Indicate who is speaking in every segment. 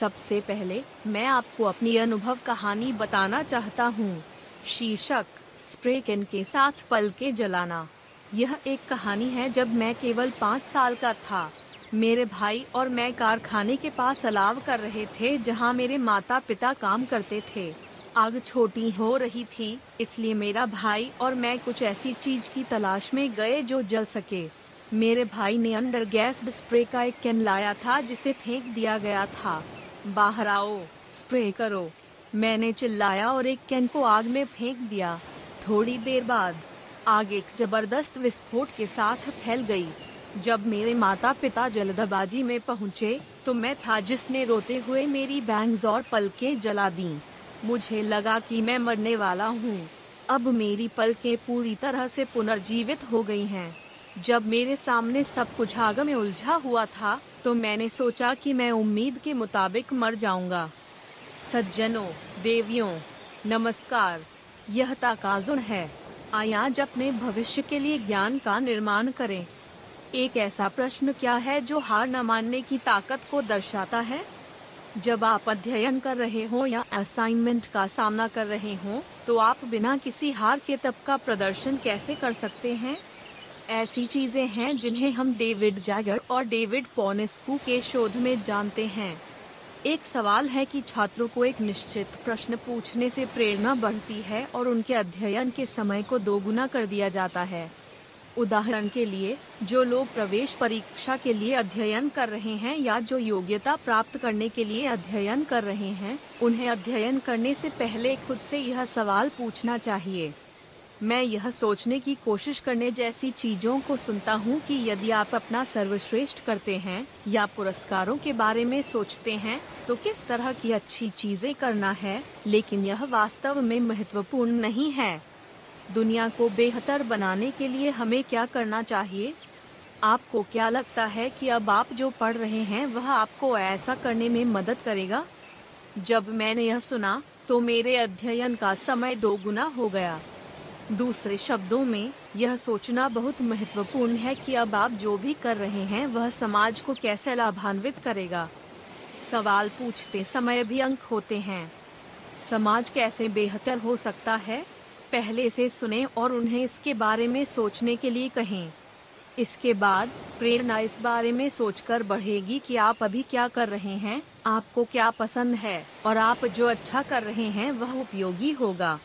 Speaker 1: सबसे पहले मैं आपको अपनी अनुभव कहानी बताना चाहता हूँ। शीर्षक, स्प्रे कैन के साथ पल के जलाना। यह एक कहानी है जब मैं केवल पाँच साल का था। मेरे भाई और मैं कारखाने के पास अलाव कर रहे थे जहाँ मेरे माता पिता काम करते थे। आग छोटी हो रही थी, इसलिए मेरा भाई और मैं कुछ ऐसी चीज़ की तलाश में गए जो जल सके। मेरे भाई ने अंडर गैस स्प्रे का एक कैन लाया था जिसे फेंक दिया गया था। बाहर आओ स्प्रे करो। मैंने चिल्लाया और एक कैन को आग में फेंक दिया। थोड़ी देर बाद, आग एक ज़बरदस्त विस्फोट के साथ फैल गई। जब मेरे माता पिता जल्दबाजी में पहुँचे तो मैं था जिसने रोते हुए मेरी बैंग्स और पलकें जला दी। मुझे लगा कि मैं मरने वाला हूँ। अब मेरी पलकें पूरी तरह से पुनर्जीवित हो गई हैं। जब मेरे सामने सब कुछ आग में उलझा हुआ था तो मैंने सोचा कि मैं उम्मीद के मुताबिक मर जाऊँगा। सज्जनों, देवियों, नमस्कार, यह ताकाजुन है। आज अपने भविष्य के लिए ज्ञान का निर्माण करें। एक ऐसा प्रश्न क्या है जो हार न मानने की ताकत को दर्शाता है? जब आप अध्ययन कर रहे हो या असाइनमेंट का सामना कर रहे हो तो आप बिना किसी हार के तब का प्रदर्शन कैसे कर सकते हैं? ऐसी चीज़ें हैं जिन्हें हम डेविड जैगर और डेविड पोनेस्कू के शोध में जानते हैं। एक सवाल है कि छात्रों को एक निश्चित प्रश्न पूछने से प्रेरणा बढ़ती है और उनके अध्ययन के समय को दोगुना कर दिया जाता है। उदाहरण के लिए, जो लोग प्रवेश परीक्षा के लिए अध्ययन कर रहे हैं या जो योग्यता प्राप्त करने के लिए अध्ययन कर रहे हैं, उन्हें अध्ययन करने से पहले खुद से यह सवाल पूछना चाहिए। मैं यह सोचने की कोशिश करने जैसी चीज़ों को सुनता हूँ कि यदि आप अपना सर्वश्रेष्ठ करते हैं या पुरस्कारों के बारे में सोचते हैं तो किस तरह की अच्छी चीज़ें करना है? लेकिन यह वास्तव में महत्वपूर्ण नहीं है। दुनिया को बेहतर बनाने के लिए हमें क्या करना चाहिए? आपको क्या लगता है कि अब आप जो पढ़ रहे हैं, वह आपको ऐसा करने में मदद करेगा? जब मैंने यह सुना तो मेरे अध्ययन का समय दो गुना हो गया। दूसरे शब्दों में, यह सोचना बहुत महत्वपूर्ण है कि अब आप जो भी कर रहे हैं, वह समाज को कैसे लाभान्वित करेगा। सवाल पूछते समय भी अंक होते हैं। समाज कैसे बेहतर हो सकता है? पहले से सुने और उन्हें इसके बारे में सोचने के लिए कहें। इसके बाद, प्रेरणा इस बारे में सोचकर बढ़ेगी कि आप अभी क्या कर रहे हैं, आपको क्या पसंद है, और आप जो अच्छा कर रहे हैं, वह उपयोगी होगा।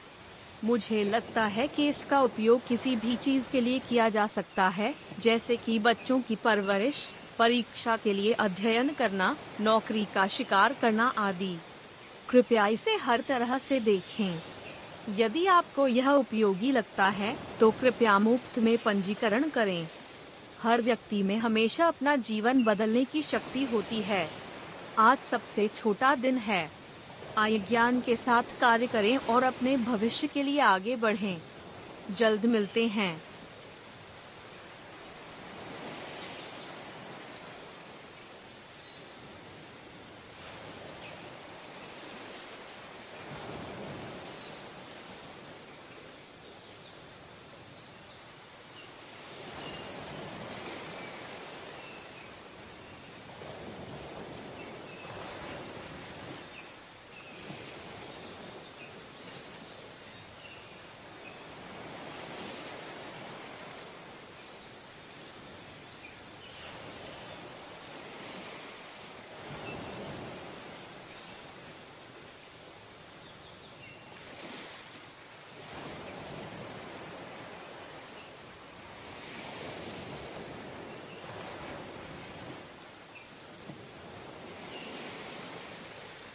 Speaker 1: मुझे लगता है कि इसका उपयोग किसी भी चीज़ के लिए किया जा सकता है, जैसे कि बच्चों की परवरिश, परीक्षा के लिए अध्ययन करना, नौकरी का शिकार करना आदि। कृपया इसे हर तरह से देखें। यदि आपको यह उपयोगी लगता है तो कृपया मुफ़्त में पंजीकरण करें। हर व्यक्ति में हमेशा अपना जीवन बदलने की शक्ति होती है। आज सबसे छोटा दिन है। आय ज्ञान के साथ कार्य करें और अपने भविष्य के लिए आगे बढ़ें। जल्द मिलते हैं